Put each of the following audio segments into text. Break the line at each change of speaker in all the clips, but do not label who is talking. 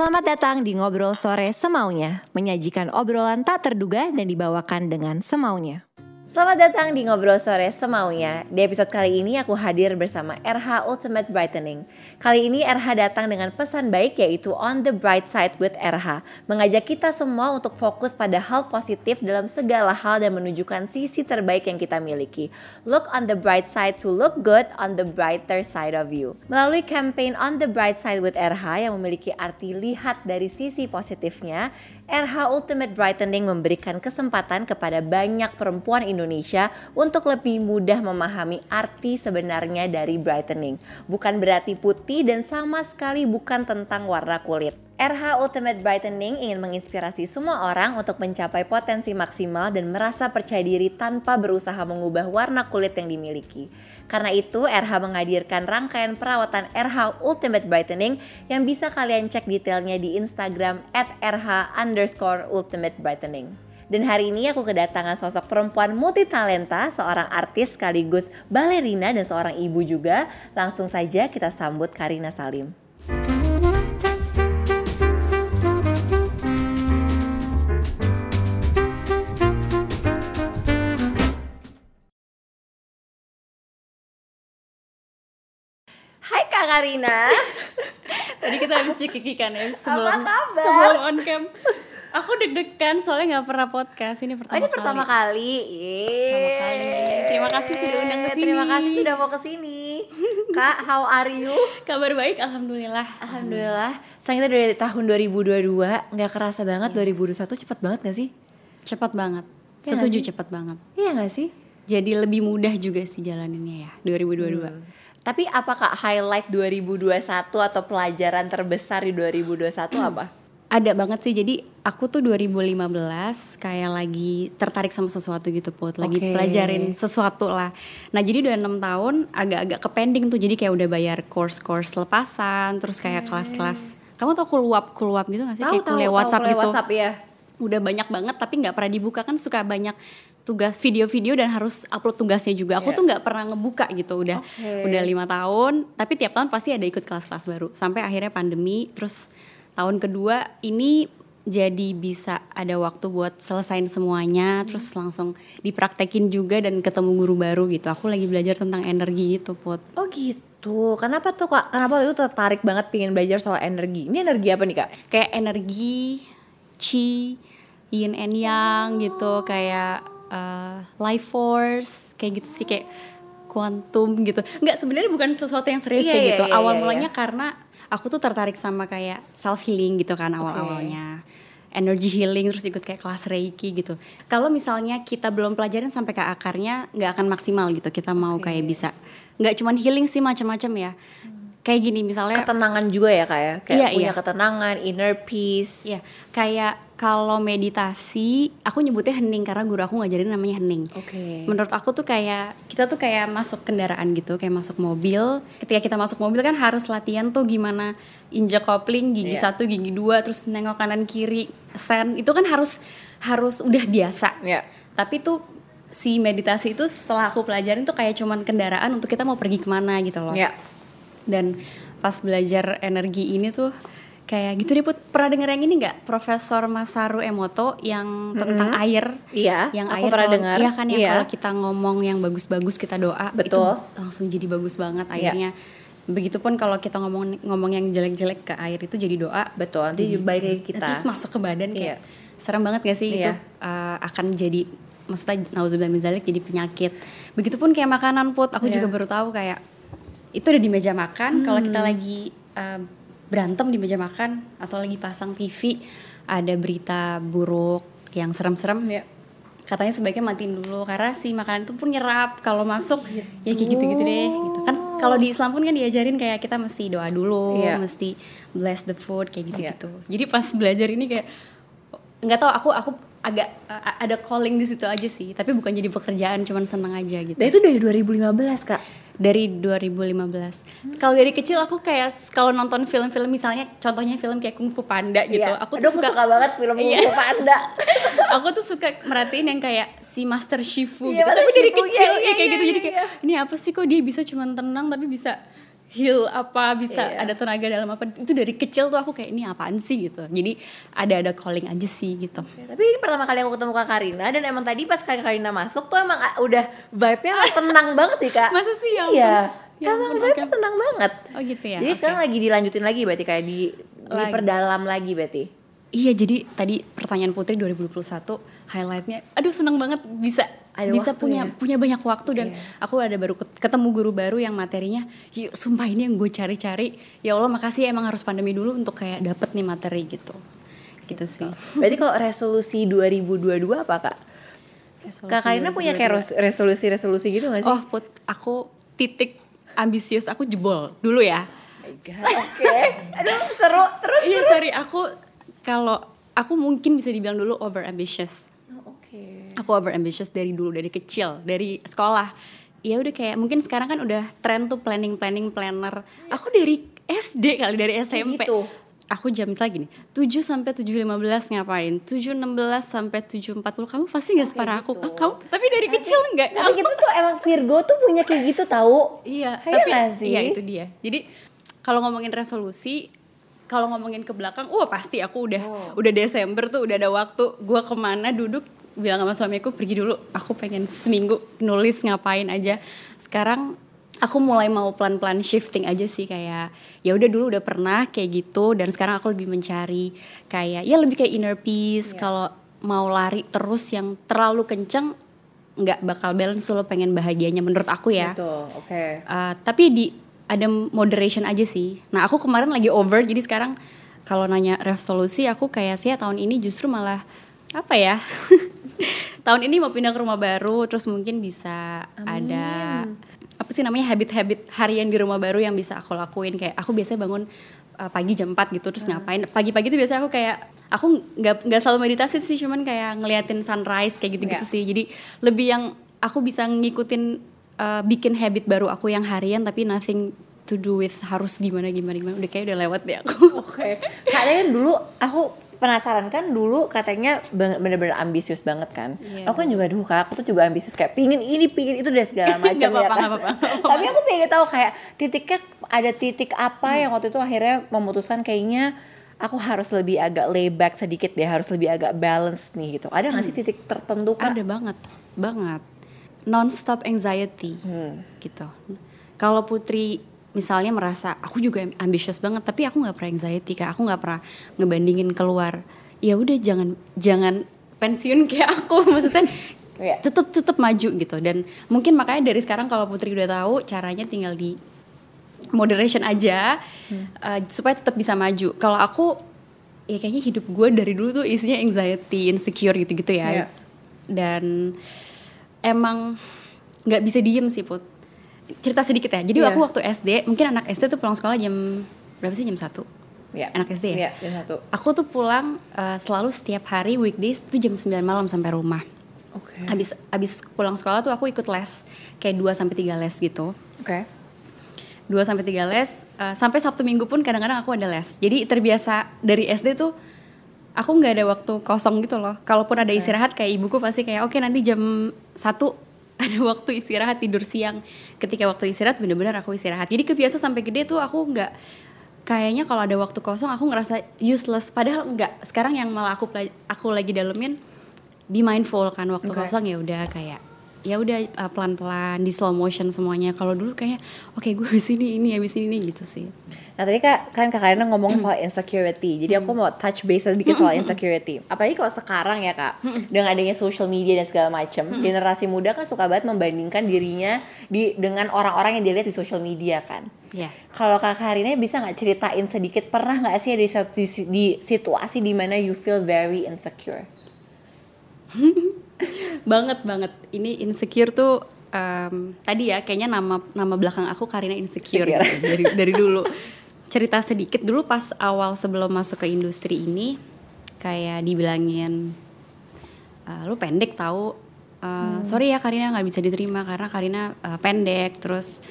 Selamat datang di Ngobrol Sore Semaunya, menyajikan obrolan tak terduga dan dibawakan dengan semaunya. Selamat datang di Ngobrol Sore Semaunya. Di episode kali ini aku hadir bersama RH Ultimate Brightening. Kali ini RH datang dengan pesan baik yaitu On the Bright Side with RH. Mengajak kita semua untuk fokus pada hal positif dalam segala hal dan menunjukkan sisi terbaik yang kita miliki. Look on the bright side to look good on the brighter side of you. Melalui campaign On the Bright Side with RH yang memiliki arti lihat dari sisi positifnya, RH Ultimate Brightening memberikan kesempatan kepada banyak perempuan Indonesia untuk lebih mudah memahami arti sebenarnya dari brightening. Bukan berarti putih dan sama sekali bukan tentang warna kulit. RH Ultimate Brightening ingin menginspirasi semua orang untuk mencapai potensi maksimal dan merasa percaya diri tanpa berusaha mengubah warna kulit yang dimiliki. Karena itu, RH menghadirkan rangkaian perawatan RH Ultimate Brightening yang bisa kalian cek detailnya di Instagram at RH underscore Ultimate Brightening. Dan hari ini aku kedatangan sosok perempuan multi talenta, seorang artis sekaligus balerina dan seorang ibu juga. Langsung saja kita sambut Karina Salim. Kak Karina.
Tadi kita habis cekikikan ya sebelum sebelum on cam. Aku deg-degan soalnya nggak pernah podcast ini
Oh,
pertama
ini pertama kali.
Pertama kali. Terima kasih sudah undang ke sini.
Terima kasih sudah mau ke sini. Kak, how are you?
Kabar baik, alhamdulillah.
Alhamdulillah. Sayang kita dari tahun 2022, nggak kerasa banget 2021 cepet banget gak sih?
Cepat banget.
Ya nggak
Setuju
sih?
cepat banget.
Iya gak sih?
Jadi lebih mudah juga sih jalaninnya ya 2022.
Hmm. Tapi apakah highlight 2021 atau pelajaran terbesar di 2021 apa?
Ada banget sih. Jadi aku tuh 2015 kayak lagi tertarik sama sesuatu gitu put, lagi
Oke.
pelajarin sesuatu lah. Nah jadi udah enam tahun agak-agak ke pending tuh. Jadi kayak udah bayar course-course lepasan, terus kayak kelas-kelas. Kamu tau kuluap kuluap gitu gak sih?
Tahu
kayak
tahu
kuliah
tahu,
WhatsApp
kuliah
gitu.
WhatsApp ya.
Udah banyak banget tapi nggak pernah dibuka kan suka banyak tugas video-video dan harus upload tugasnya juga. Aku
Iya.
tuh nggak pernah ngebuka gitu. Udah
Oke.
udah lima tahun. Tapi tiap tahun pasti ada ikut kelas-kelas baru. Sampai akhirnya pandemi. Terus tahun kedua ini jadi bisa ada waktu buat selesain semuanya. Terus langsung dipraktekin juga dan ketemu guru baru gitu. Aku lagi belajar tentang energi gitu put.
Oh gitu. Kenapa tuh kak? Kenapa itu tertarik banget pengen belajar soal energi? Ini energi apa nih kak?
kayak energi, chi, yin and yang gitu, kayak uh, life force, kayak gitu sih kayak kuantum gitu. Enggak sebenarnya bukan sesuatu yang serius
Iya,
kayak
iya,
gitu.
iya,
Awal
iya,
mulanya karena aku tuh tertarik sama kayak self healing gitu kan awal-awalnya. Energy healing terus ikut kayak kelas reiki gitu. Kalau misalnya kita belum pelajarin sampai ke akarnya nggak akan maksimal gitu. Kita mau kayak bisa nggak cuman healing sih macam-macam ya. Kayak gini misalnya
Ketenangan juga ya kak ya? Kayak
Iya,
punya
iya.
ketenangan, inner peace.
Iya, kayak kalau meditasi, aku nyebutnya hening karena guru aku ngajarin namanya hening.
Oke.
Menurut aku tuh kayak kita tuh kayak masuk kendaraan gitu, kayak masuk mobil. Ketika kita masuk mobil kan harus latihan tuh gimana injak kopling gigi
Iya.
satu, gigi dua, terus nengok kanan kiri, sen. Itu kan harus harus udah biasa.
Iya.
Tapi tuh si meditasi itu setelah aku pelajarin tuh kayak cuman kendaraan untuk kita mau pergi ke mana gitu loh
Iya.
Dan pas belajar energi ini tuh kayak gitu deh Put. pernah denger yang ini nggak Profesor Masaru Emoto yang tentang air
Iya,
yang
aku
air
pernah dengar.
iya kan yang
Iya.
kalau kita ngomong yang bagus-bagus kita doa
Betul.
itu langsung jadi bagus banget
Iya.
airnya begitupun kalau kita ngomong ngomong yang jelek-jelek ke air itu jadi doa
Betul, balik lagi kita.
Terus masuk ke badan kayak
Iya.
serem banget gak sih itu
Iya.
uh, akan jadi maksudnya nauzubillah min zalik jadi penyakit begitupun kayak makanan put aku
Iya.
juga baru tahu kayak itu ada di meja makan. Kalau
Hmm.
kita lagi uh, berantem di meja makan atau lagi pasang TV ada berita buruk yang serem-serem
Iya.
katanya sebaiknya matiin dulu. Karena si makanan itu pun nyerap. Kalau masuk ya kayak gitu-gitu deh gitu kan. Kalau di Islam pun kan diajarin kayak kita mesti doa dulu
Iya.
mesti bless the food kayak gitu-gitu. Jadi pas belajar ini kayak nggak tahu aku aku agak uh, ada calling di situ aja sih. Tapi bukan jadi pekerjaan cuman seneng aja gitu.
Dan itu dari 2015 kak.
Dari 2015 kalau dari kecil aku kayak kalau nonton film-film misalnya contohnya film kayak Kung Fu Panda gitu
Iya.
aku
Aduh,
tuh
aku
suka,
suka banget film
Iya.
Kung Fu Panda.
aku tuh suka merhatiin yang kayak si Master Shifu
Iya,
gitu
Master
tapi dari
Shifu,
kecil
iya,
ya
iya,
kayak gitu
iya,
jadi
iya.
kayak ini apa sih kok dia bisa cuman tenang tapi bisa heal apa bisa
Iya.
ada tenaga dalam apa itu dari kecil tuh aku kayak ini apaan sih gitu jadi ada ada calling aja sih gitu
Tapi ini pertama kali aku ketemu Kak Karina dan emang tadi pas Kak Karina masuk tuh emang ah, udah vibe-nya tenang banget sih Kak.
Masa sih? Ya
Iya.
Ya
emang vibe-nya
oke.
tenang banget.
oh gitu ya
Jadi
Oke.
sekarang lagi dilanjutin lagi berarti kayak di
Lagi.
diperdalam lagi berarti.
Iya jadi tadi pertanyaan Putri 2021 highlightnya, aduh seneng banget bisa
Ada
bisa
waktu
punya
ya?
punya banyak waktu dan
Iya.
aku ada baru ket- ketemu guru baru yang materinya, yuk sumpah ini yang gue cari-cari, ya Allah makasih emang harus pandemi dulu untuk kayak dapet nih materi gitu, gitu sih.
Berarti kalau resolusi 2022 apa Kak?
Resolusi
Kak Karina punya kayak
2022.
res- resolusi-resolusi gitu gak sih?
Oh put, aku titik ambisius aku jebol dulu ya.
Oke. Aduh seru terus.
Iya sorry aku kalau aku mungkin bisa dibilang dulu over ambitious.
Oke.
aku over ambitious dari dulu dari kecil dari sekolah ya udah kayak mungkin sekarang kan udah tren tuh planning planning planner aku dari SD kali dari SMP
gitu?
aku jam misalnya gini 7 sampai 7.15 ngapain 7.16 sampai 7.40 kamu pasti nggak separah aku
gitu.
"Ah, kamu tapi dari kecil enggak
Tapi kita tuh emang Virgo tuh punya kayak gitu tahu.
Iya,
Iya
tapi
nggak sih?
iya itu dia. Jadi kalau ngomongin resolusi, kalau ngomongin ke belakang, wah pasti aku udah
Oh.
udah Desember tuh udah ada waktu. Gua ke mana duduk bilang sama suamiku pergi dulu. Aku pengen seminggu nulis ngapain aja. Sekarang aku mulai mau pelan-pelan shifting aja sih kayak ya udah dulu udah pernah kayak gitu dan sekarang aku lebih mencari kayak ya lebih kayak inner peace.
Iya.
Kalau mau lari terus yang terlalu kenceng nggak bakal balance lo pengen bahagianya menurut aku ya.
Betul. Oke.
Uh, tapi di ada moderation aja sih. Nah aku kemarin lagi over jadi sekarang kalau nanya resolusi aku kayak sih ya tahun ini justru malah apa ya? tahun ini mau pindah ke rumah baru terus mungkin bisa ada apa sih namanya habit-habit harian di rumah baru yang bisa aku lakuin. Kayak aku biasanya bangun uh, pagi jam 4 gitu terus ngapain. Pagi-pagi tuh biasanya aku kayak aku nggak nggak selalu meditasi sih cuman kayak ngeliatin sunrise kayak gitu-gitu
Iya.
sih. Jadi lebih yang aku bisa ngikutin uh, bikin habit baru aku yang harian tapi nothing to do with harus gimana gimana gimana. Udah kayak udah lewat deh aku.
Oke. Katanya dulu aku penasaran kan dulu katanya bener-bener ambisius banget kan.
Iya.
aku kan juga dulu kak, aku tuh juga ambisius kayak pingin ini, pingin itu dan segala macam ya kan. Tapi aku pengen tahu kayak titiknya ada titik apa yang waktu itu akhirnya memutuskan kayaknya aku harus lebih agak lay back sedikit deh, harus lebih agak balance nih gitu. Ada nggak sih titik tertentu kak?
ada banget banget non-stop anxiety
Hmm.
gitu kalau Putri misalnya merasa aku juga ambitious banget tapi aku nggak pernah anxiety kak. Aku nggak pernah ngebandingin keluar. Ya udah jangan jangan pensiun kayak aku. Maksudnya
Iya.
tetep tetep maju gitu. Dan mungkin makanya dari sekarang kalau Putri udah tahu caranya tinggal di moderation aja uh, supaya tetap bisa maju. Kalau aku ya kayaknya hidup gue dari dulu tuh isinya anxiety insecure gitu-gitu ya.
Iya.
dan emang nggak bisa diem sih put cerita sedikit ya jadi
Iya.
aku waktu SD mungkin anak SD tuh pulang sekolah jam berapa sih jam satu
Iya.
anak SD ya
Iya, jam satu.
aku tuh pulang uh, selalu setiap hari weekdays tuh jam 9 malam sampai rumah
Oke.
habis habis pulang sekolah tuh aku ikut les kayak 2 sampai tiga les gitu
Oke.
2 sampai 3 les uh, sampai Sabtu Minggu pun kadang-kadang aku ada les. Jadi terbiasa dari SD tuh aku nggak ada waktu kosong gitu loh. Kalaupun ada istirahat kayak ibuku pasti kayak oke nanti jam 1 ada waktu istirahat tidur siang. Ketika waktu istirahat bener-bener aku istirahat. Jadi kebiasa sampai gede tuh aku nggak kayaknya kalau ada waktu kosong aku ngerasa useless padahal nggak. Sekarang yang malah aku aku lagi dalemin be mindful kan waktu
Oke.
kosong ya udah kayak ya udah uh, pelan-pelan di slow motion semuanya. Kalau dulu kayak oke gue habis ini ini habis ini gitu sih.
Nah tadi kak, kan kak Karina ngomong soal insecurity. Jadi aku mau touch base sedikit soal insecurity. Apalagi kalau sekarang ya kak Dengan adanya social media dan segala macem Generasi muda kan suka banget membandingkan dirinya di Dengan orang-orang yang dilihat di social media kan.
Ya.
Kalau kak Karina bisa nggak ceritain sedikit Pernah nggak sih di, di, di situasi di mana you feel very insecure
banget banget. Ini insecure tuh em, tadi ya kayaknya nama nama belakang aku Karina insecure. Gitu, dari dari dulu. Cerita sedikit dulu pas awal sebelum masuk ke industri ini kayak dibilangin "Eh, lu pendek tahu Eh, sorry ya Karina nggak bisa diterima karena Karina eh, pendek. Terus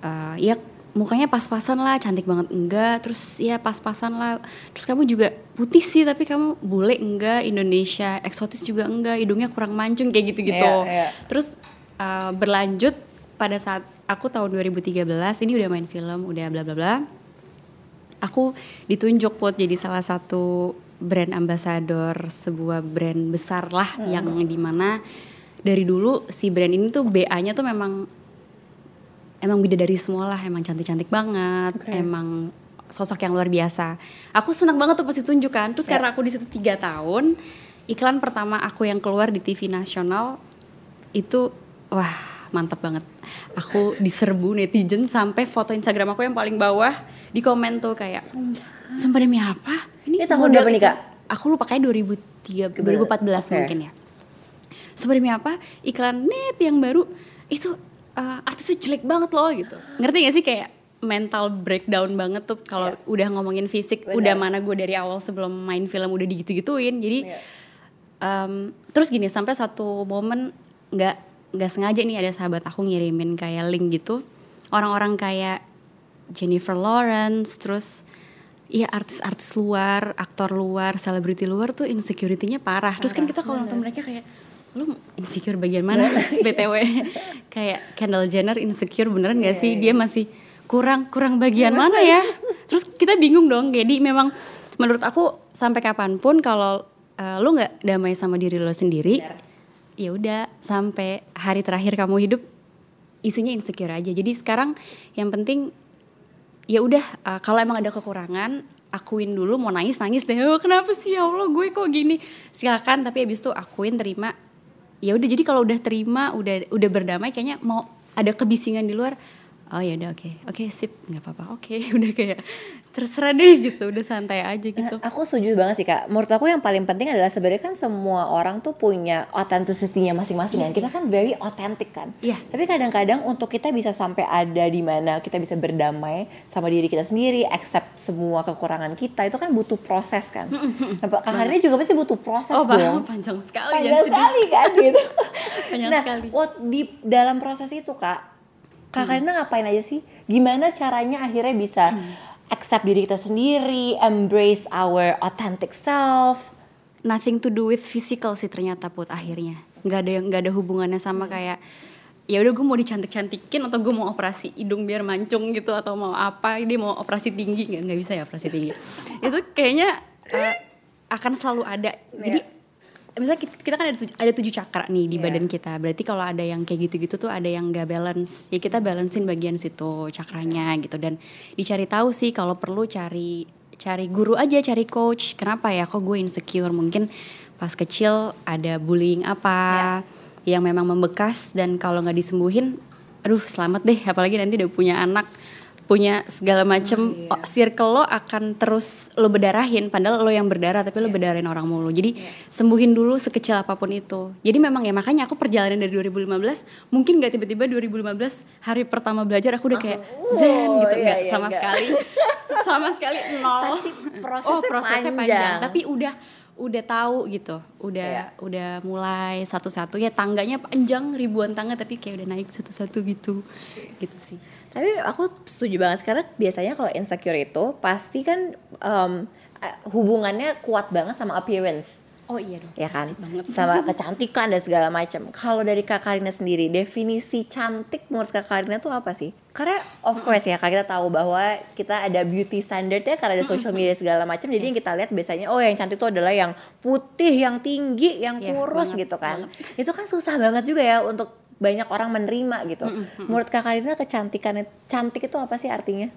eh, ya mukanya pas-pasan lah cantik banget enggak terus ya pas-pasan lah terus kamu juga putih sih tapi kamu bule enggak Indonesia eksotis juga enggak hidungnya kurang mancung kayak gitu-gitu
Iya, iya.
terus uh, berlanjut pada saat aku tahun 2013 ini udah main film udah bla bla bla aku ditunjuk put jadi salah satu brand ambassador sebuah brand besar lah hmm. yang di mana dari dulu si brand ini tuh BA-nya tuh memang emang beda dari semua lah emang cantik-cantik banget okay. emang sosok yang luar biasa. Aku senang banget tuh pasti tunjukkan terus yeah. karena aku di situ tiga tahun iklan pertama aku yang keluar di TV nasional itu wah mantap banget. Aku diserbu netizen sampai foto Instagram aku yang paling bawah di komen tuh kayak sumpah. Demi apa?
Ini, ini tahun berapa nih kak?
Aku lupa kayak 2003 2014 okay. mungkin ya. Sumpah demi apa? Iklan net yang baru. Itu uh, artisnya jelek banget loh gitu ngerti gak sih kayak mental breakdown banget tuh kalau yeah. udah ngomongin fisik Bener. udah mana gue dari awal sebelum main film udah digitu-gituin jadi yeah. um, terus gini sampai satu momen nggak nggak sengaja nih ada sahabat aku ngirimin kayak link gitu orang-orang kayak Jennifer Lawrence terus Iya artis-artis luar, aktor luar, selebriti luar tuh insecurity-nya parah. parah. Terus kan kita kalau nonton mereka kayak lu insecure bagian mana? Btw kayak Kendall Jenner insecure beneran gak sih? dia masih kurang kurang bagian mana ya? Terus kita bingung dong jadi memang menurut aku sampai kapan pun kalau uh, lu nggak damai sama diri lo sendiri ya udah sampai hari terakhir kamu hidup isinya insecure aja. Jadi sekarang yang penting ya udah uh, kalau emang ada kekurangan akuin dulu. Mau nangis nangis deh. Oh, kenapa sih? Ya Allah gue kok gini? Silakan tapi abis itu akuin terima ya udah jadi kalau udah terima udah udah berdamai kayaknya mau ada kebisingan di luar oh ya udah oke. Okay. oke okay, sip. Nggak apa-apa. Oke okay. udah kayak terserah deh gitu. Udah santai aja gitu.
Nah, aku setuju banget sih kak. Menurut aku yang paling penting adalah sebenarnya kan semua orang tuh punya authenticity-nya masing-masing kan. Kita kan very authentic kan.
Yeah.
tapi kadang-kadang untuk kita bisa sampai ada di mana kita bisa berdamai sama diri kita sendiri accept semua kekurangan kita itu kan butuh proses kan. Nah, kak Karina juga pasti butuh proses
oh,
dong.
Panjang sekali
panjang sekali kan gitu.
Panjang nah, sekali.
di dalam proses itu kak Kak Karina ngapain aja sih? Gimana caranya akhirnya bisa hmm. accept diri kita sendiri, embrace our authentic self?
Nothing to do with physical sih ternyata put akhirnya. Nggak ada nggak ada hubungannya sama hmm. kayak ya udah gue mau dicantik-cantikin atau gue mau operasi hidung biar mancung gitu atau mau apa dia mau operasi tinggi nggak nggak bisa ya operasi tinggi itu kayaknya uh, akan selalu ada jadi yeah misalnya kita kan ada tujuh, ada tujuh cakra nih di yeah. badan kita. Berarti kalau ada yang kayak gitu-gitu tuh ada yang gak balance. Ya kita balancein bagian situ cakranya gitu. Dan dicari tahu sih kalau perlu cari cari guru aja cari coach. Kenapa ya? Kok gue insecure? Mungkin pas kecil ada bullying apa yeah. yang memang membekas dan kalau nggak disembuhin aduh selamat deh. Apalagi nanti udah punya anak punya segala macem oh, iya. circle lo akan terus lo berdarahin padahal lo yang berdarah tapi lo yeah. bedarahin orang mulu jadi yeah. sembuhin dulu sekecil apa pun itu jadi memang ya makanya aku perjalanan dari 2015 mungkin gak tiba-tiba 2015 hari pertama belajar aku udah kayak oh, zen gitu iya, nggak iya, sama enggak. sekali sama sekali nol
prosesnya oh prosesnya panjang. panjang
tapi udah udah tahu gitu udah yeah. udah mulai satu-satu ya tangganya panjang ribuan tangga tapi kayak udah naik satu-satu gitu gitu sih
tapi aku setuju banget karena biasanya kalau insecure itu pasti kan um, hubungannya kuat banget sama appearance
Oh iya dong.
Ya kan? Sama kecantikan dan segala macam. Kalau dari Kak Karina sendiri, definisi cantik menurut Kak Karina tuh apa sih? Karena of course ya Kak kita tahu bahwa kita ada beauty standard ya karena ada social media segala macam. Jadi yes. yang kita lihat biasanya oh yang cantik tuh adalah yang putih, yang tinggi, yang iya, kurus yeah, gitu kan. Banget. Itu kan susah banget juga ya untuk banyak orang menerima gitu. Menurut Kak Karina kecantikan cantik itu apa sih artinya?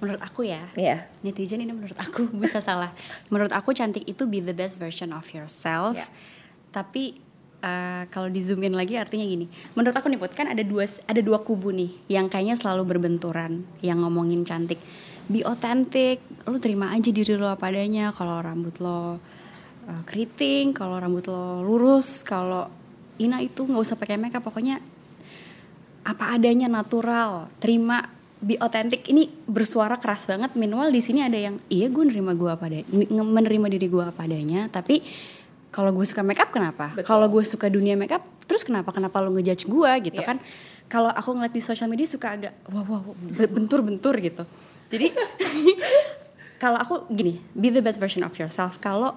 menurut aku ya
yeah.
netizen ini menurut aku bisa salah menurut aku cantik itu be the best version of yourself yeah. tapi uh, kalau di zoomin lagi artinya gini menurut aku nih put kan ada dua ada dua kubu nih yang kayaknya selalu berbenturan yang ngomongin cantik be authentic lu terima aja diri lo apa adanya kalau rambut lo uh, keriting kalau rambut lo lurus kalau ina itu nggak usah pakai makeup pokoknya apa adanya natural terima be authentic. Ini bersuara keras banget. Minimal di sini ada yang iya gue nerima gue apa adanya menerima diri gue apa adanya tapi kalau gue suka makeup kenapa? Kalau gue suka dunia makeup terus kenapa? Kenapa lo ngejudge gue gitu yeah. kan. Kalau aku ngeliat di sosial media suka agak wow wow bentur-bentur gitu. Jadi kalau aku gini be the best version of yourself. Kalau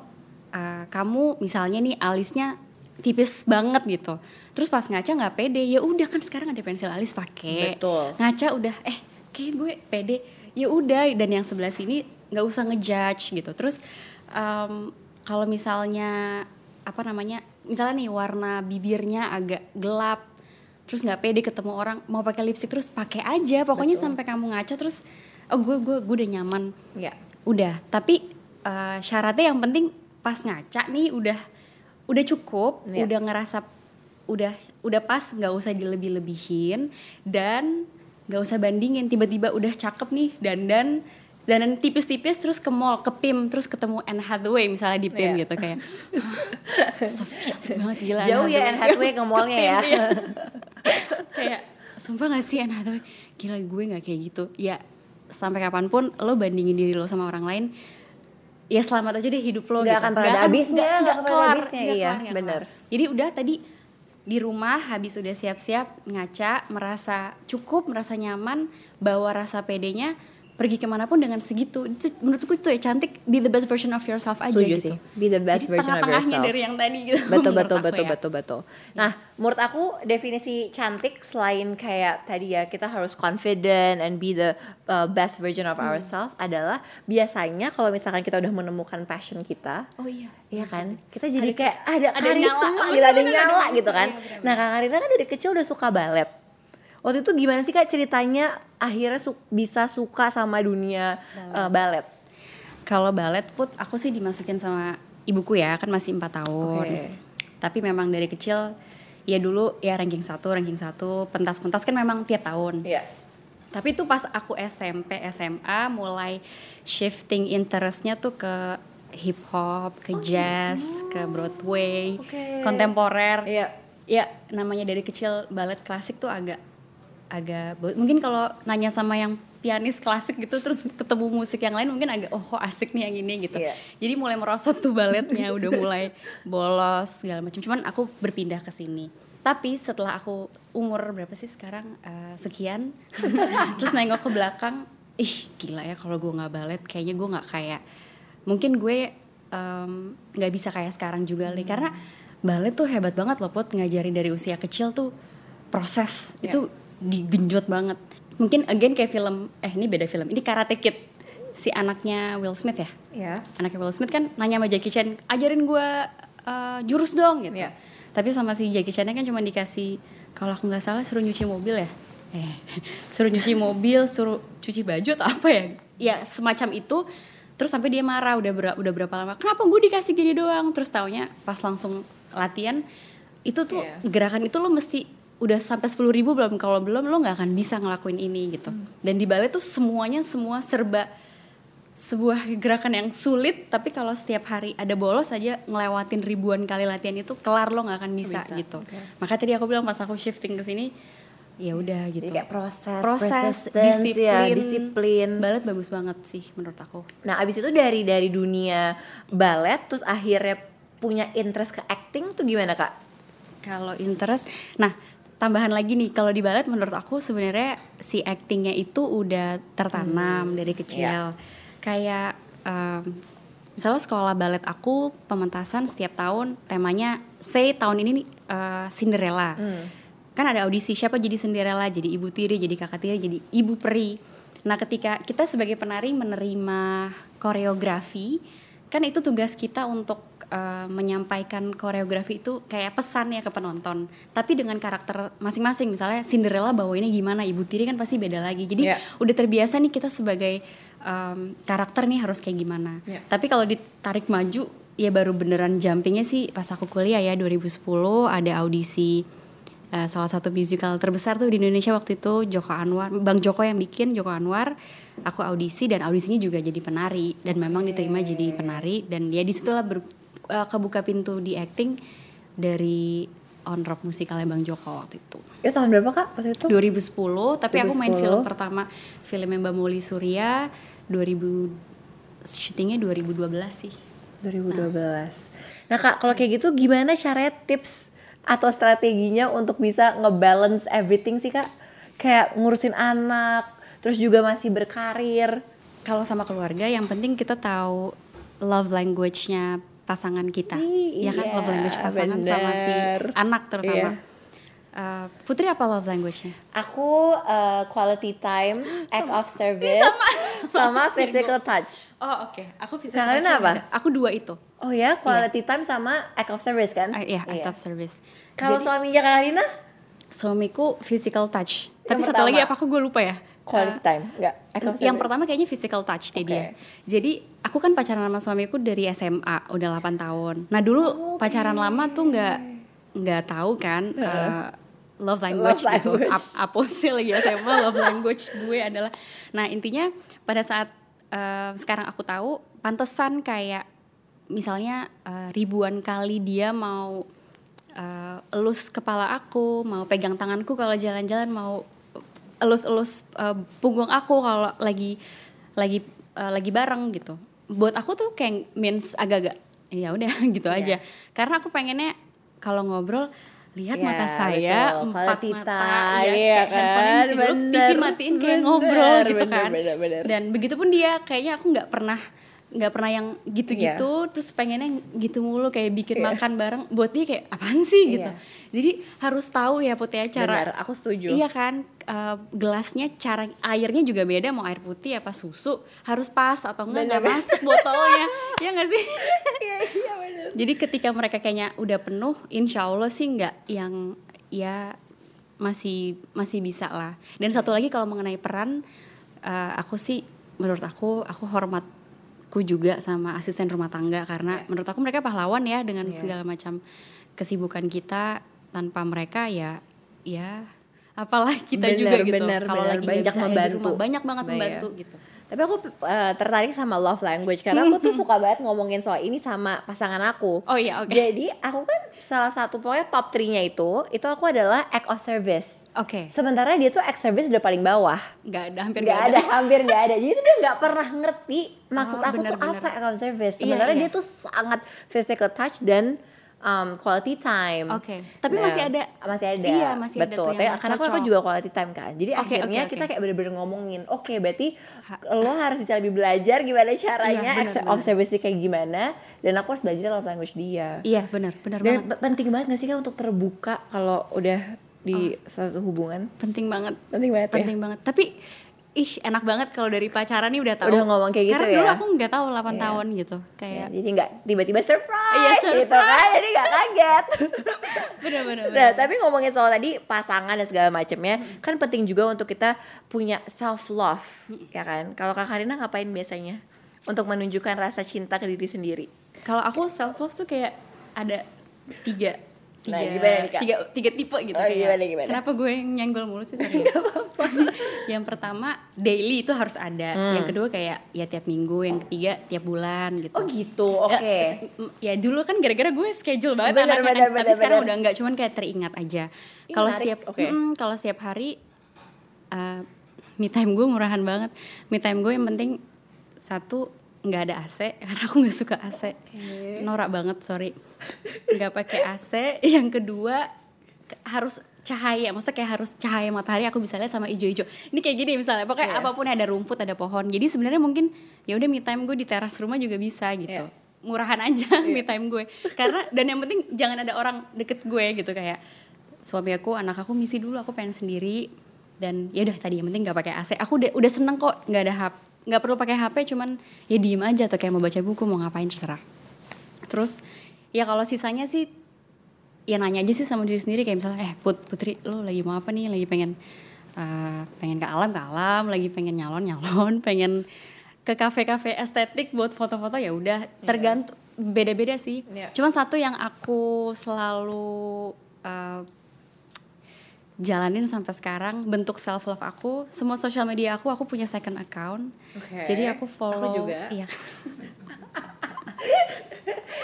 uh, kamu misalnya nih alisnya tipis banget gitu terus pas ngaca nggak pede ya udah kan sekarang ada pensil alis pakai
Betul.
ngaca udah eh kayak gue pede ya udah dan yang sebelah sini nggak usah ngejudge gitu terus um, kalau misalnya apa namanya misalnya nih warna bibirnya agak gelap terus nggak pede ketemu orang mau pakai lipstick terus pakai aja pokoknya
Betul.
sampai kamu ngaca terus oh gue gue gue udah nyaman
Ya.
udah tapi uh, syaratnya yang penting pas ngaca nih udah udah cukup
Iya.
udah ngerasa udah udah pas nggak usah dilebih-lebihin dan nggak usah bandingin tiba-tiba udah cakep nih dandan dandan tipis-tipis terus ke mall ke PIM terus ketemu Anne Hathaway misalnya di PIM
Iya.
gitu kayak "Hah, Sophie cantik banget gila
Jauh ya Anne Hathaway ke mallnya ya.
Iya. kayak sumpah gak sih Anne Hathaway gila gue nggak kayak gitu ya sampai kapan pun lo bandingin diri lo sama orang lain ya selamat aja deh hidup lo
Nggak
gitu.
akan pernah ada
akan-
habisnya, akan pernah ada
kelar,
habisnya, iya,
kelar,
bener.
kelar. jadi udah tadi di rumah habis udah siap-siap ngaca merasa cukup merasa nyaman bawa rasa pedenya pergi ke mana pun dengan segitu itu menurutku itu ya cantik be the best version of yourself aja
Setuju
gitu
sih. Be the best
Jadi
version of yourself.
dari yang tadi gitu
betul betul betul
ya.
betul betul. Nah, menurut aku definisi cantik selain kayak tadi ya kita harus confident and be the uh, best version of
Hmm.
ourselves adalah biasanya kalau misalkan kita udah menemukan passion kita,
oh iya
Iya kan, kita jadi kayak ada,
ada
karisma
nyala.
gitu, ada nyala
ada
gitu kan.
iya,
Nah, Kak Karina kan dari kecil udah suka balet. Waktu itu gimana sih Kak ceritanya akhirnya su- bisa suka sama dunia uh, balet?
Kalau balet put aku sih dimasukin sama ibuku ya kan masih empat tahun.
Oke.
Tapi memang dari kecil ya dulu ya ranking satu ranking satu pentas-pentas kan memang tiap tahun.
Iya.
Tapi itu pas aku SMP SMA mulai shifting interestnya tuh ke hip hop, ke jazz, ke Broadway,
Oh, Oke.
kontemporer.
Iya.
Ya namanya dari kecil balet klasik tuh agak agak mungkin kalau nanya sama yang pianis klasik gitu terus ketemu musik yang lain mungkin agak oh kok asik nih yang ini gitu.
Iya.
Jadi mulai merosot tuh baletnya udah mulai bolos segala macam. Cuman aku berpindah ke sini. Tapi setelah aku umur berapa sih sekarang Eh, sekian terus nengok ke belakang ih gila ya kalau gue nggak balet kayaknya gue nggak kayak mungkin gue nggak bisa kayak sekarang juga nih karena balet tuh hebat banget loh Put ngajarin dari usia kecil tuh proses
Ya.
itu digenjot banget. Mungkin again kayak film eh ini beda film. Ini Karate Kid si anaknya Will Smith ya?
Iya.
anaknya Will Smith kan nanya sama Jackie Chan ajarin gue uh, jurus dong gitu.
Iya.
tapi sama si Jackie Chan kan cuma dikasih kalau aku nggak salah suruh nyuci mobil ya? Eh suruh nyuci mobil suruh cuci baju atau apa ya? Ya semacam itu. Terus sampai dia marah udah ber- udah berapa lama? Kenapa gue dikasih gini doang? Terus taunya pas langsung latihan itu tuh
Iya.
gerakan itu lo mesti udah sampai sepuluh ribu belum kalau belum lo nggak akan bisa ngelakuin ini gitu dan di ballet tuh semuanya semua serba sebuah gerakan yang sulit tapi kalau setiap hari ada bolos aja ngelewatin ribuan kali latihan itu kelar lo nggak akan bisa,
Bisa,
gitu
oke.
maka tadi aku bilang pas aku shifting ke sini ya udah gitu
Jadi kayak proses,
proses disiplin
ya, disiplin.
balet bagus banget sih menurut aku
Nah, abis itu dari dari dunia balet terus akhirnya punya interest ke acting tuh gimana Kak?
Kalau interest, nah tambahan lagi nih kalau di balet menurut aku sebenarnya si actingnya itu udah tertanam dari kecil. Kayak em, misalnya sekolah balet aku pementasan setiap tahun temanya say tahun ini nih eh, Cinderella. Kan ada audisi siapa jadi Cinderella, jadi ibu tiri, jadi kakak tiri, jadi ibu peri. Nah ketika kita sebagai penari menerima koreografi, kan itu tugas kita untuk uh, menyampaikan koreografi itu kayak pesan ya ke penonton. Tapi dengan karakter masing-masing, misalnya Cinderella bawa ini gimana, Ibu Tiri kan pasti beda lagi. Jadi
Iya.
udah terbiasa nih kita sebagai um, karakter nih harus kayak gimana.
Iya.
Tapi kalau ditarik maju, ya baru beneran jumpingnya sih pas aku kuliah ya 2010 ada audisi uh, salah satu musical terbesar tuh di Indonesia waktu itu Joko Anwar, Bang Joko yang bikin Joko Anwar. Aku audisi dan audisinya juga jadi penari dan memang diterima jadi penari dan ya di situlah ber, uh, kebuka pintu di acting dari on rock musikalnya Bang Joko waktu itu.
Itu tahun berapa Kak waktu itu?
2010 tapi aku main
2010.
film pertama filmnya Mbak Moli Surya 2000 syutingnya 2012 sih
2012. Nah Kak, kalau kayak gitu gimana caranya tips atau strateginya untuk bisa ngebalance everything sih Kak? Kayak ngurusin anak, terus juga masih berkarir.
kalau sama keluarga yang penting kita tahu love language-nya pasangan kita,
Ih,
ya kan
iya,
love language pasangan sama si
bener.
anak terutama.
Iya.
Eh, Putri apa love language-nya?
Aku uh, quality time, act of service, sama, physical touch.
Oh oke, aku
physical touch apa?
ada. Aku dua itu.
Oh ya, quality time sama act of service kan?
Ah, Iya, act of service.
Kalau suaminya Karina?
suamiku physical touch. Tapi satu lagi apa aku gue lupa ya.
Quality time, enggak? Act of
yang pertama kayaknya physical touch deh
Oke.
dia. Jadi aku kan pacaran sama suamiku dari SMA udah 8 tahun. Nah dulu pacaran lama tuh nggak nggak tahu kan uh, love language,
Love
gitu.
language.
Ap- apa sih lagi SMA love language gue adalah. Nah intinya pada saat uh, sekarang aku tahu pantesan kayak misalnya uh, ribuan kali dia mau uh, elus kepala aku, mau pegang tanganku kalau jalan-jalan, mau elus-elus uh, punggung aku kalau lagi lagi uh, lagi bareng gitu. Buat aku tuh kayak means agak-agak ya udah gitu
Iya.
aja. Karena aku pengennya kalau ngobrol lihat
Iya,
mata saya
betul.
empat
Quality
mata ya
iya
kayak handphone
kan?
di TV
Bener,
matiin kayak
bener,
ngobrol gitu
bener,
kan.
bener, bener.
Dan begitupun dia kayaknya aku nggak pernah nggak pernah yang gitu-gitu
Iya.
terus pengennya gitu mulu kayak bikin makan bareng buat dia kayak apaan sih gitu.
Iya.
Jadi harus tahu ya Putih ya cara
Benar, aku setuju.
Iya kan, eh, gelasnya cara airnya juga beda mau air putih apa susu harus pas atau enggak nggak masuk botolnya, ya nggak sih?
Iya, iya.
Jadi ketika mereka kayaknya udah penuh, insya Allah sih nggak yang ya masih masih bisa lah. Dan satu lagi kalau mengenai peran, eh, aku sih menurut aku aku hormatku juga sama asisten rumah tangga karena menurut aku mereka pahlawan ya dengan
Iya.
segala macam kesibukan kita tanpa mereka ya ya apalah kita
Bener,
juga gitu. Kalau lagi
Banyak membantu.
rumah, banyak banget
Bayar.
membantu gitu.
Tapi aku uh, tertarik sama love language karena aku tuh suka banget ngomongin soal ini sama pasangan aku.
Oh iya oke.
Jadi aku kan salah satu pokoknya top 3-nya itu, itu aku adalah act of service.
Oke.
Sementara dia tuh act service udah paling bawah.
Nggak ada hampir
Nggak ada, hampir nggak ada. Jadi tuh dia nggak pernah ngerti maksud
Oh,
aku tuh
bener-bener.
apa of service.
Iya,
Sementara
iya.
dia tuh sangat physical touch dan um, quality time.
Oke. Tapi
Nah,
masih ada.
Masih ada.
Iya, masih ada
Betul. Tapi
nggak
karena aku, aku juga quality time kan. Jadi
Oke,
akhirnya
oke,
kita
oke.
kayak bener-bener ngomongin, oke berarti lo harus bisa lebih belajar gimana caranya
Iya, bener,
acts of
bener.
service kayak gimana dan aku harus belajar love language dia.
Iya benar benar
Dan
banget.
pe- penting banget gak sih kan untuk terbuka kalau udah di suatu hubungan?
Penting banget.
Penting banget ya.
Penting banget. Tapi ih enak banget kalau dari pacaran nih udah tahu.
Udah ngomong kayak gitu
Karena dulu
ya?
aku nggak tahu 8
Iya.
tahun gitu.
Ya,
Kayak
jadi nggak tiba-tiba surprise, gitu
surprise.
kan jadi nggak kaget
bener.
nah tapi ngomongin soal tadi pasangan dan segala macamnya kan penting juga untuk kita punya self love ya kan kalau kak Karina ngapain biasanya untuk menunjukkan rasa cinta ke diri sendiri
Kalau aku self love tuh kayak ada tiga tiga,
Nah, gimana nih, Kak?
tiga, tiga tipe gitu
Oh,
kayak.
gimana, gimana?
Kenapa gue nyenggol mulu sih sorry. yang pertama daily itu harus ada.
Hmm.
Yang kedua kayak ya tiap minggu, yang ketiga tiap bulan gitu.
oh gitu oke
Ya, s- ya dulu kan gara-gara gue schedule banget
Bener,
anaknya,
bener,
tapi
bener,
sekarang
bener.
udah enggak cuman kayak teringat aja kalau setiap
oke.
mm, kalau setiap hari uh, me time gue murahan banget me time gue yang penting satu nggak ada AC karena aku nggak suka AC norak banget sorry. Nggak pakai AC yang kedua ke- harus cahaya. Maksudnya kayak harus cahaya matahari aku bisa lihat sama ijo-ijo ini kayak gini misalnya pokoknya
Iya.
apa pun ada rumput ada pohon. Jadi sebenarnya mungkin ya udah me time gue di teras rumah juga bisa gitu.
Iya.
murahan aja me time gue. Karena dan yang penting jangan ada orang deket gue gitu kayak suami aku anak aku misi dulu aku pengen sendiri. Dan ya udah tadi yang penting nggak pakai AC aku udah udah seneng kok nggak ada HP nggak perlu pakai HP cuman ya diem aja atau kayak mau baca buku mau ngapain terserah. Terus ya kalau sisanya sih ya nanya aja sih sama diri sendiri kayak misalnya eh put putri lo lagi mau apa nih? Lagi pengen eh, pengen ke alam ke alam lagi pengen nyalon nyalon pengen ke kafe-kafe estetik buat foto-foto ya udah tergantung beda-beda sih.
Iya.
cuman satu yang aku selalu eh, jalanin sampai sekarang bentuk self love aku semua sosial media aku aku punya second account.
Oke.
jadi aku follow
Aku juga.
iya.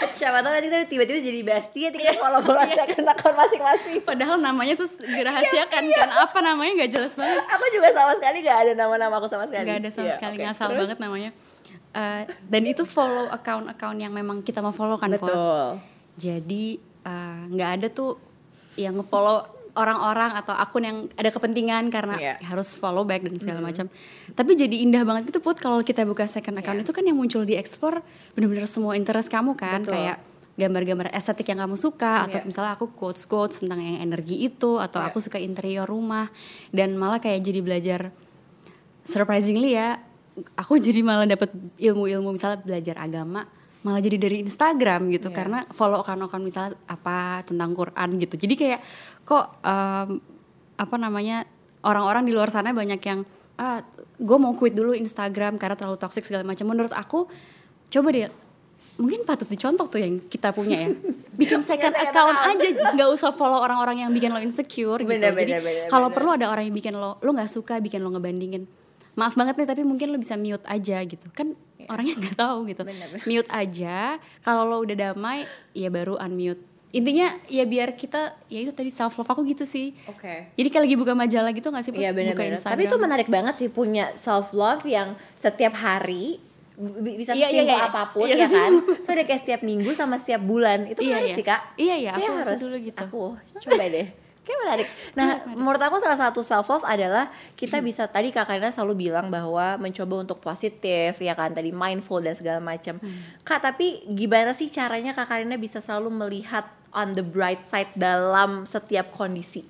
Siapa tahu nanti tiba-tiba jadi bestie ya kita follow follow second account masing-masing.
Padahal namanya tuh dirahasiakan
Iya,
kan. Apa namanya? Nggak jelas banget.
Aku juga sama sekali gak ada nama-nama aku sama sekali.
Nggak ada sama
Iya,
sekali.
oke.
ngasal
Terus?
banget namanya. Eh, dan itu follow account-account yang memang kita mau follow kan Pot?
betul.
Jadi eh, nggak ada tuh yang nge-follow orang-orang atau akun yang ada kepentingan karena
Yeah.
harus follow back dan segala macam. Tapi jadi indah banget gitu put kalau kita buka second account
Yeah.
itu kan yang muncul di explore bener-bener semua interest kamu kan
Betul.
kayak gambar-gambar estetik yang kamu suka atau
Yeah.
misalnya aku quotes quotes tentang yang energi itu atau
Yeah.
aku suka interior rumah dan malah kayak jadi belajar surprisingly ya aku jadi malah dapat ilmu-ilmu misalnya belajar agama malah jadi dari Instagram gitu
Iya.
karena follow account-account misalnya apa tentang Quran gitu. Jadi kayak kok em, apa namanya orang-orang di luar sana banyak yang ah gue mau quit dulu Instagram karena terlalu toxic segala macam. Menurut aku coba deh mungkin patut dicontoh tuh yang kita punya ya. Bikin second account aja nggak usah follow orang-orang yang bikin lo insecure gitu.
Bener,
jadi kalau perlu ada orang yang bikin lo lo nggak suka bikin lo ngebandingin. Maaf banget nih tapi mungkin lo bisa mute aja gitu. Kan orangnya nggak tahu gitu
Bener, bener.
mute aja kalau lo udah damai ya baru unmute intinya ya biar kita ya itu tadi self love aku gitu sih
Oke.
jadi kayak lagi buka majalah gitu gak sih Put?
Iya
buka
benar-benar.
Instagram
Tapi itu menarik banget sih punya self love yang setiap hari bi- bisa
Iya, iya, iya.
apa pun
Iya,
ya kan. So ada kayak setiap minggu sama setiap bulan. Itu
Iya,
menarik
iya.
sih, Kak.
Iya, iya, aku- aku
harus
dulu gitu.
Aku coba deh. Kayak menarik. Nah, menurut aku salah satu self love adalah kita bisa tadi Kak Karina selalu bilang bahwa mencoba untuk positif ya kan tadi mindful dan segala macam. Kak, tapi gimana sih caranya Kak Karina bisa selalu melihat on the bright side dalam setiap kondisi?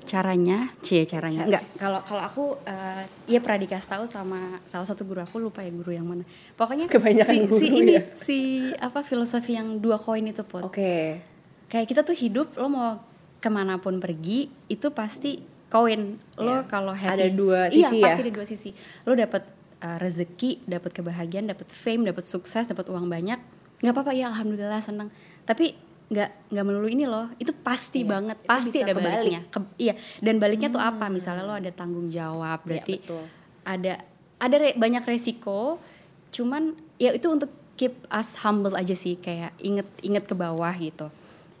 caranya cie caranya
Cara.
enggak kalau kalau aku eh, ya pernah dikasih tahu sama salah satu guru aku lupa ya guru yang mana pokoknya
Kebanyakan
si,
guru
si ini
ya.
si apa filosofi yang dua koin itu pun
Oke.
kayak kita tuh hidup lo mau ke mana pun pergi itu pasti koin lo
Iya.
kalau happy
Ada dua
iya
sisi ya?
pasti ada dua sisi lo dapat uh, rezeki dapat kebahagiaan dapat fame dapat sukses dapat uang banyak nggak apa-apa ya alhamdulillah senang tapi nggak nggak melulu ini loh itu pasti
Iya,
banget
itu
pasti ada
kebalik.
baliknya Ke- iya dan baliknya tuh apa misalnya lo ada tanggung jawab berarti
Iya, betul.
ada ada re- banyak resiko cuman ya itu untuk keep us humble aja sih kayak inget inget ke bawah gitu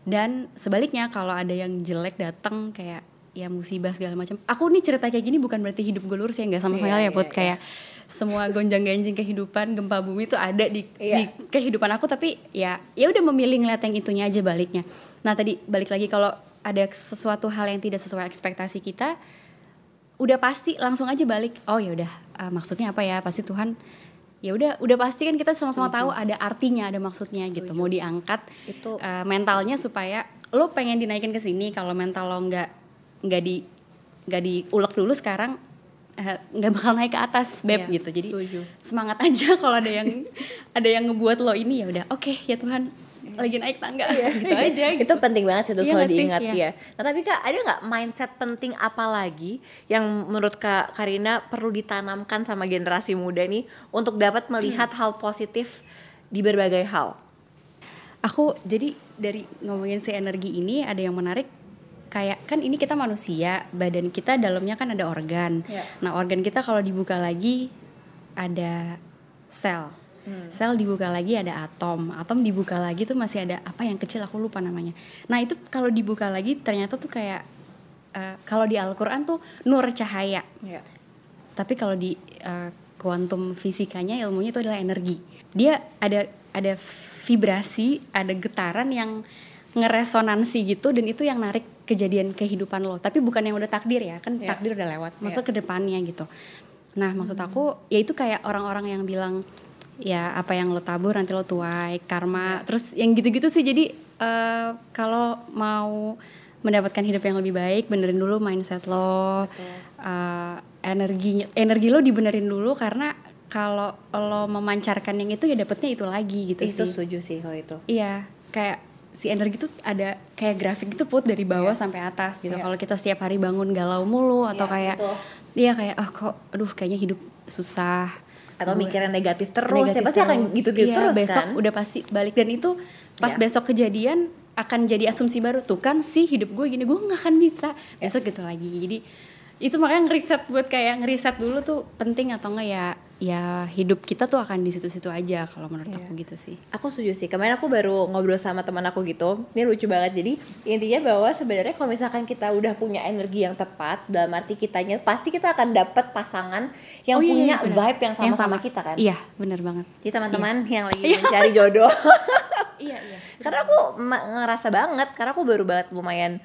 dan sebaliknya kalau ada yang jelek datang kayak ya musibah segala macam. Aku nih cerita kayak gini bukan berarti hidup gue lurus ya nggak sama
Iya,
sekali ya
iya,
put.
iya.
kayak semua gonjang ganjing kehidupan gempa bumi itu ada di,
Iya.
di kehidupan aku. Tapi ya ya udah memilih ngeliat yang itunya aja baliknya. Nah tadi balik lagi kalau ada sesuatu hal yang tidak sesuai ekspektasi kita udah pasti langsung aja balik oh ya udah eh, maksudnya apa ya? Pasti Tuhan ya udah udah pasti kan kita sama-sama tahu ada artinya ada maksudnya gitu. Mau diangkat
Itu-
eh, mentalnya supaya lo pengen dinaikin ke sini kalau mental lo nggak nggak di nggak diulek dulu sekarang eh, nggak bakal naik ke atas beb
Iya,
gitu. Jadi
setuju.
semangat aja kalau ada yang ada yang ngebuat lo ini ya udah oke ya Tuhan lagi naik tangga gitu aja gitu.
itu penting banget sih itu
Iya
selalu diingat
Iya.
ya. Nah tapi kak ada nggak mindset penting apa lagi yang menurut kak Karina perlu ditanamkan sama generasi muda nih untuk dapat melihat hal positif di berbagai hal?
Aku jadi dari ngomongin si energi ini ada yang menarik kayak kan ini kita manusia badan kita dalamnya kan ada organ.
Iya.
Nah organ kita kalau dibuka lagi ada sel. Sel dibuka lagi ada atom. Atom dibuka lagi tuh masih ada apa yang kecil aku lupa namanya. Nah itu kalau dibuka lagi ternyata tuh kayak eh, kalau di Al-Quran tuh nur cahaya.
Iya.
Tapi kalau di uh, kuantum fisikanya ilmunya itu adalah energi. Dia ada ada vibrasi, ada getaran yang ngeresonansi gitu dan itu yang narik kejadian kehidupan lo. Tapi bukan yang udah takdir ya, kan
Iya.
takdir udah lewat. Masuk ke depannya gitu. Nah, maksud aku ya itu kayak orang-orang yang bilang ya apa yang lo tabur nanti lo tuai, karma. Terus yang gitu-gitu sih jadi eh, kalau mau mendapatkan hidup yang lebih baik, benerin dulu mindset lo. Eh, energi energi lo dibenerin dulu karena kalau lo memancarkan yang itu ya dapetnya itu lagi gitu
Itu
sih.
setuju sih kalau itu.
Iya, kayak si energi tuh ada kayak grafik gitu put dari bawah sampai atas gitu.
Iya.
Kalau kita setiap hari bangun galau mulu atau
Iya,
kayak
betul.
iya kayak ah kok aduh kayaknya hidup susah
Atau
Gue-
mikirin negatif terus ya
negatif
pasti akan
terus.
gitu-gitu
Iya,
terus
besok
kan.
udah pasti balik dan itu pas
Iya.
besok kejadian akan jadi asumsi baru tuh kan sih hidup gue gini gue nggak akan bisa besok gitu lagi jadi itu makanya ngeriset buat kayak ngeriset dulu tuh penting atau enggak ya ya hidup kita tuh akan di situ-situ aja kalau menurut
Iya.
aku gitu sih
Aku setuju sih. Kemarin aku baru ngobrol sama teman aku gitu. Ini lucu banget. Jadi intinya bahwa sebenarnya kalau misalkan kita udah punya energi yang tepat dalam arti kitanya pasti kita akan dapat pasangan yang
Oh, iya,
punya
iya,
vibe yang sama sama kita kan.
iya benar banget
Jadi teman-teman yang lagi mencari jodoh.
iya iya
karena aku ngerasa banget karena aku baru banget lumayan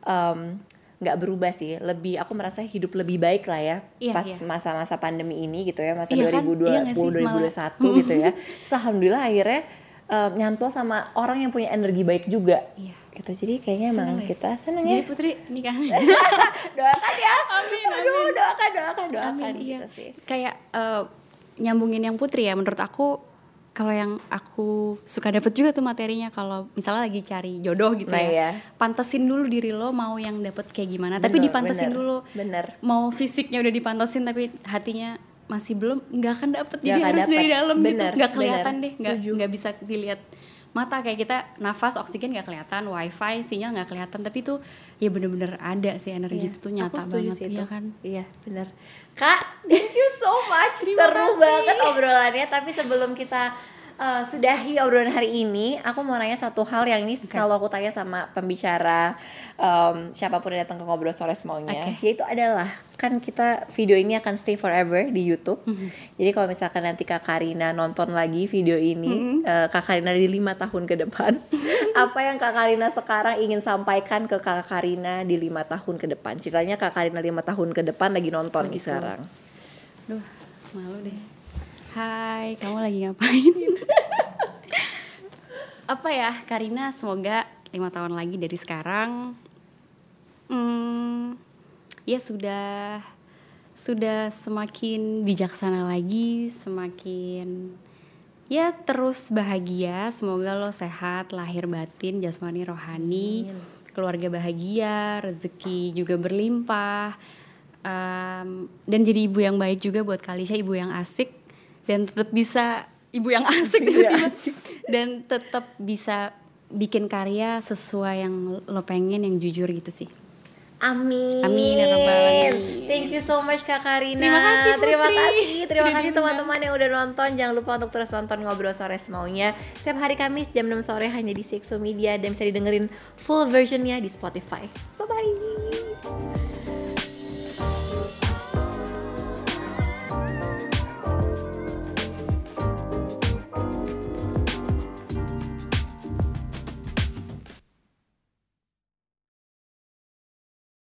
em, nggak berubah sih lebih aku merasa hidup lebih baik lah ya
Iya,
pas
iya.
masa-masa pandemi ini gitu ya masa
Iya kan?
2020
Iya nggak sih?
2021 gitu ya Terus alhamdulillah akhirnya eh, nyantol sama orang yang punya energi baik juga
Iya.
gitu jadi kayaknya emang
deh.
kita seneng
Jadi
ya
Putri nikah.
doakan ya
Amin,
aduh doakan doakan doakan
Amin, iya.
gitu sih
Kayak eh, nyambungin yang Putri ya menurut aku kalau yang aku suka dapet juga tuh materinya kalau misalnya lagi cari jodoh gitu
Nah,
ya.
iya.
Pantesin dulu diri lo mau yang dapet kayak gimana, tapi
Bener,
dipantesin
bener,
dulu.
bener.
Mau fisiknya udah dipantesin tapi hatinya masih belum nggak akan dapet
Nggak
jadi harus dari
dapet.
dalam
Bener,
gitu nggak kelihatan
bener.
deh nggak bisa dilihat mata kayak kita nafas oksigen nggak kelihatan wifi sinyal nggak kelihatan tapi itu ya bener-bener ada sih energi
Iya,
itu tuh nyata banget
sih
iya
itu.
kan
Iya, benar. Kak, thank you so much.
Terima
Seru
kasih.
banget obrolannya, tapi sebelum kita uh, sudahi obrolan hari ini, aku mau nanya satu hal yang ini kalau aku tanya sama pembicara um, siapa pun yang datang ke ngobrol sore semaunya,
Oke.
yaitu adalah kan kita video ini akan stay forever di YouTube.
Mhm.
Jadi kalau misalkan nanti Kak Karina nonton lagi video ini,
Mhm.
uh, Kak Karina di lima tahun ke depan, apa yang Kak Karina sekarang ingin sampaikan ke Kak Karina di lima tahun ke depan? Ceritanya Kak Karina lima tahun ke depan lagi nonton nih
gitu.
sekarang.
Duh, malu deh. Hai, kamu lagi ngapain? Apa ya, Karina semoga lima tahun lagi dari sekarang, hmm, ya sudah sudah semakin bijaksana lagi, semakin ya terus bahagia. Semoga lo sehat, lahir batin, jasmani, rohani, keluarga bahagia, rezeki juga berlimpah, um, dan jadi ibu yang baik juga buat Kalisha, ibu yang asik dan tetap bisa ibu yang asik
yang
tiba-tiba. dan tetap bisa bikin karya sesuai yang lo pengen yang jujur gitu sih.
Amin.
Amin, ya Rabbal.
Thank you so much Kak Karina.
Terima kasih, Putri.
Terima kasih. Terima
Udah
kasih teman-teman yang udah nonton. Jangan lupa untuk terus nonton ngobrol sore semaunya. Setiap hari Kamis jam 6 sore hanya di Sexo Media dan bisa didengerin full versionnya di Spotify. Bye bye.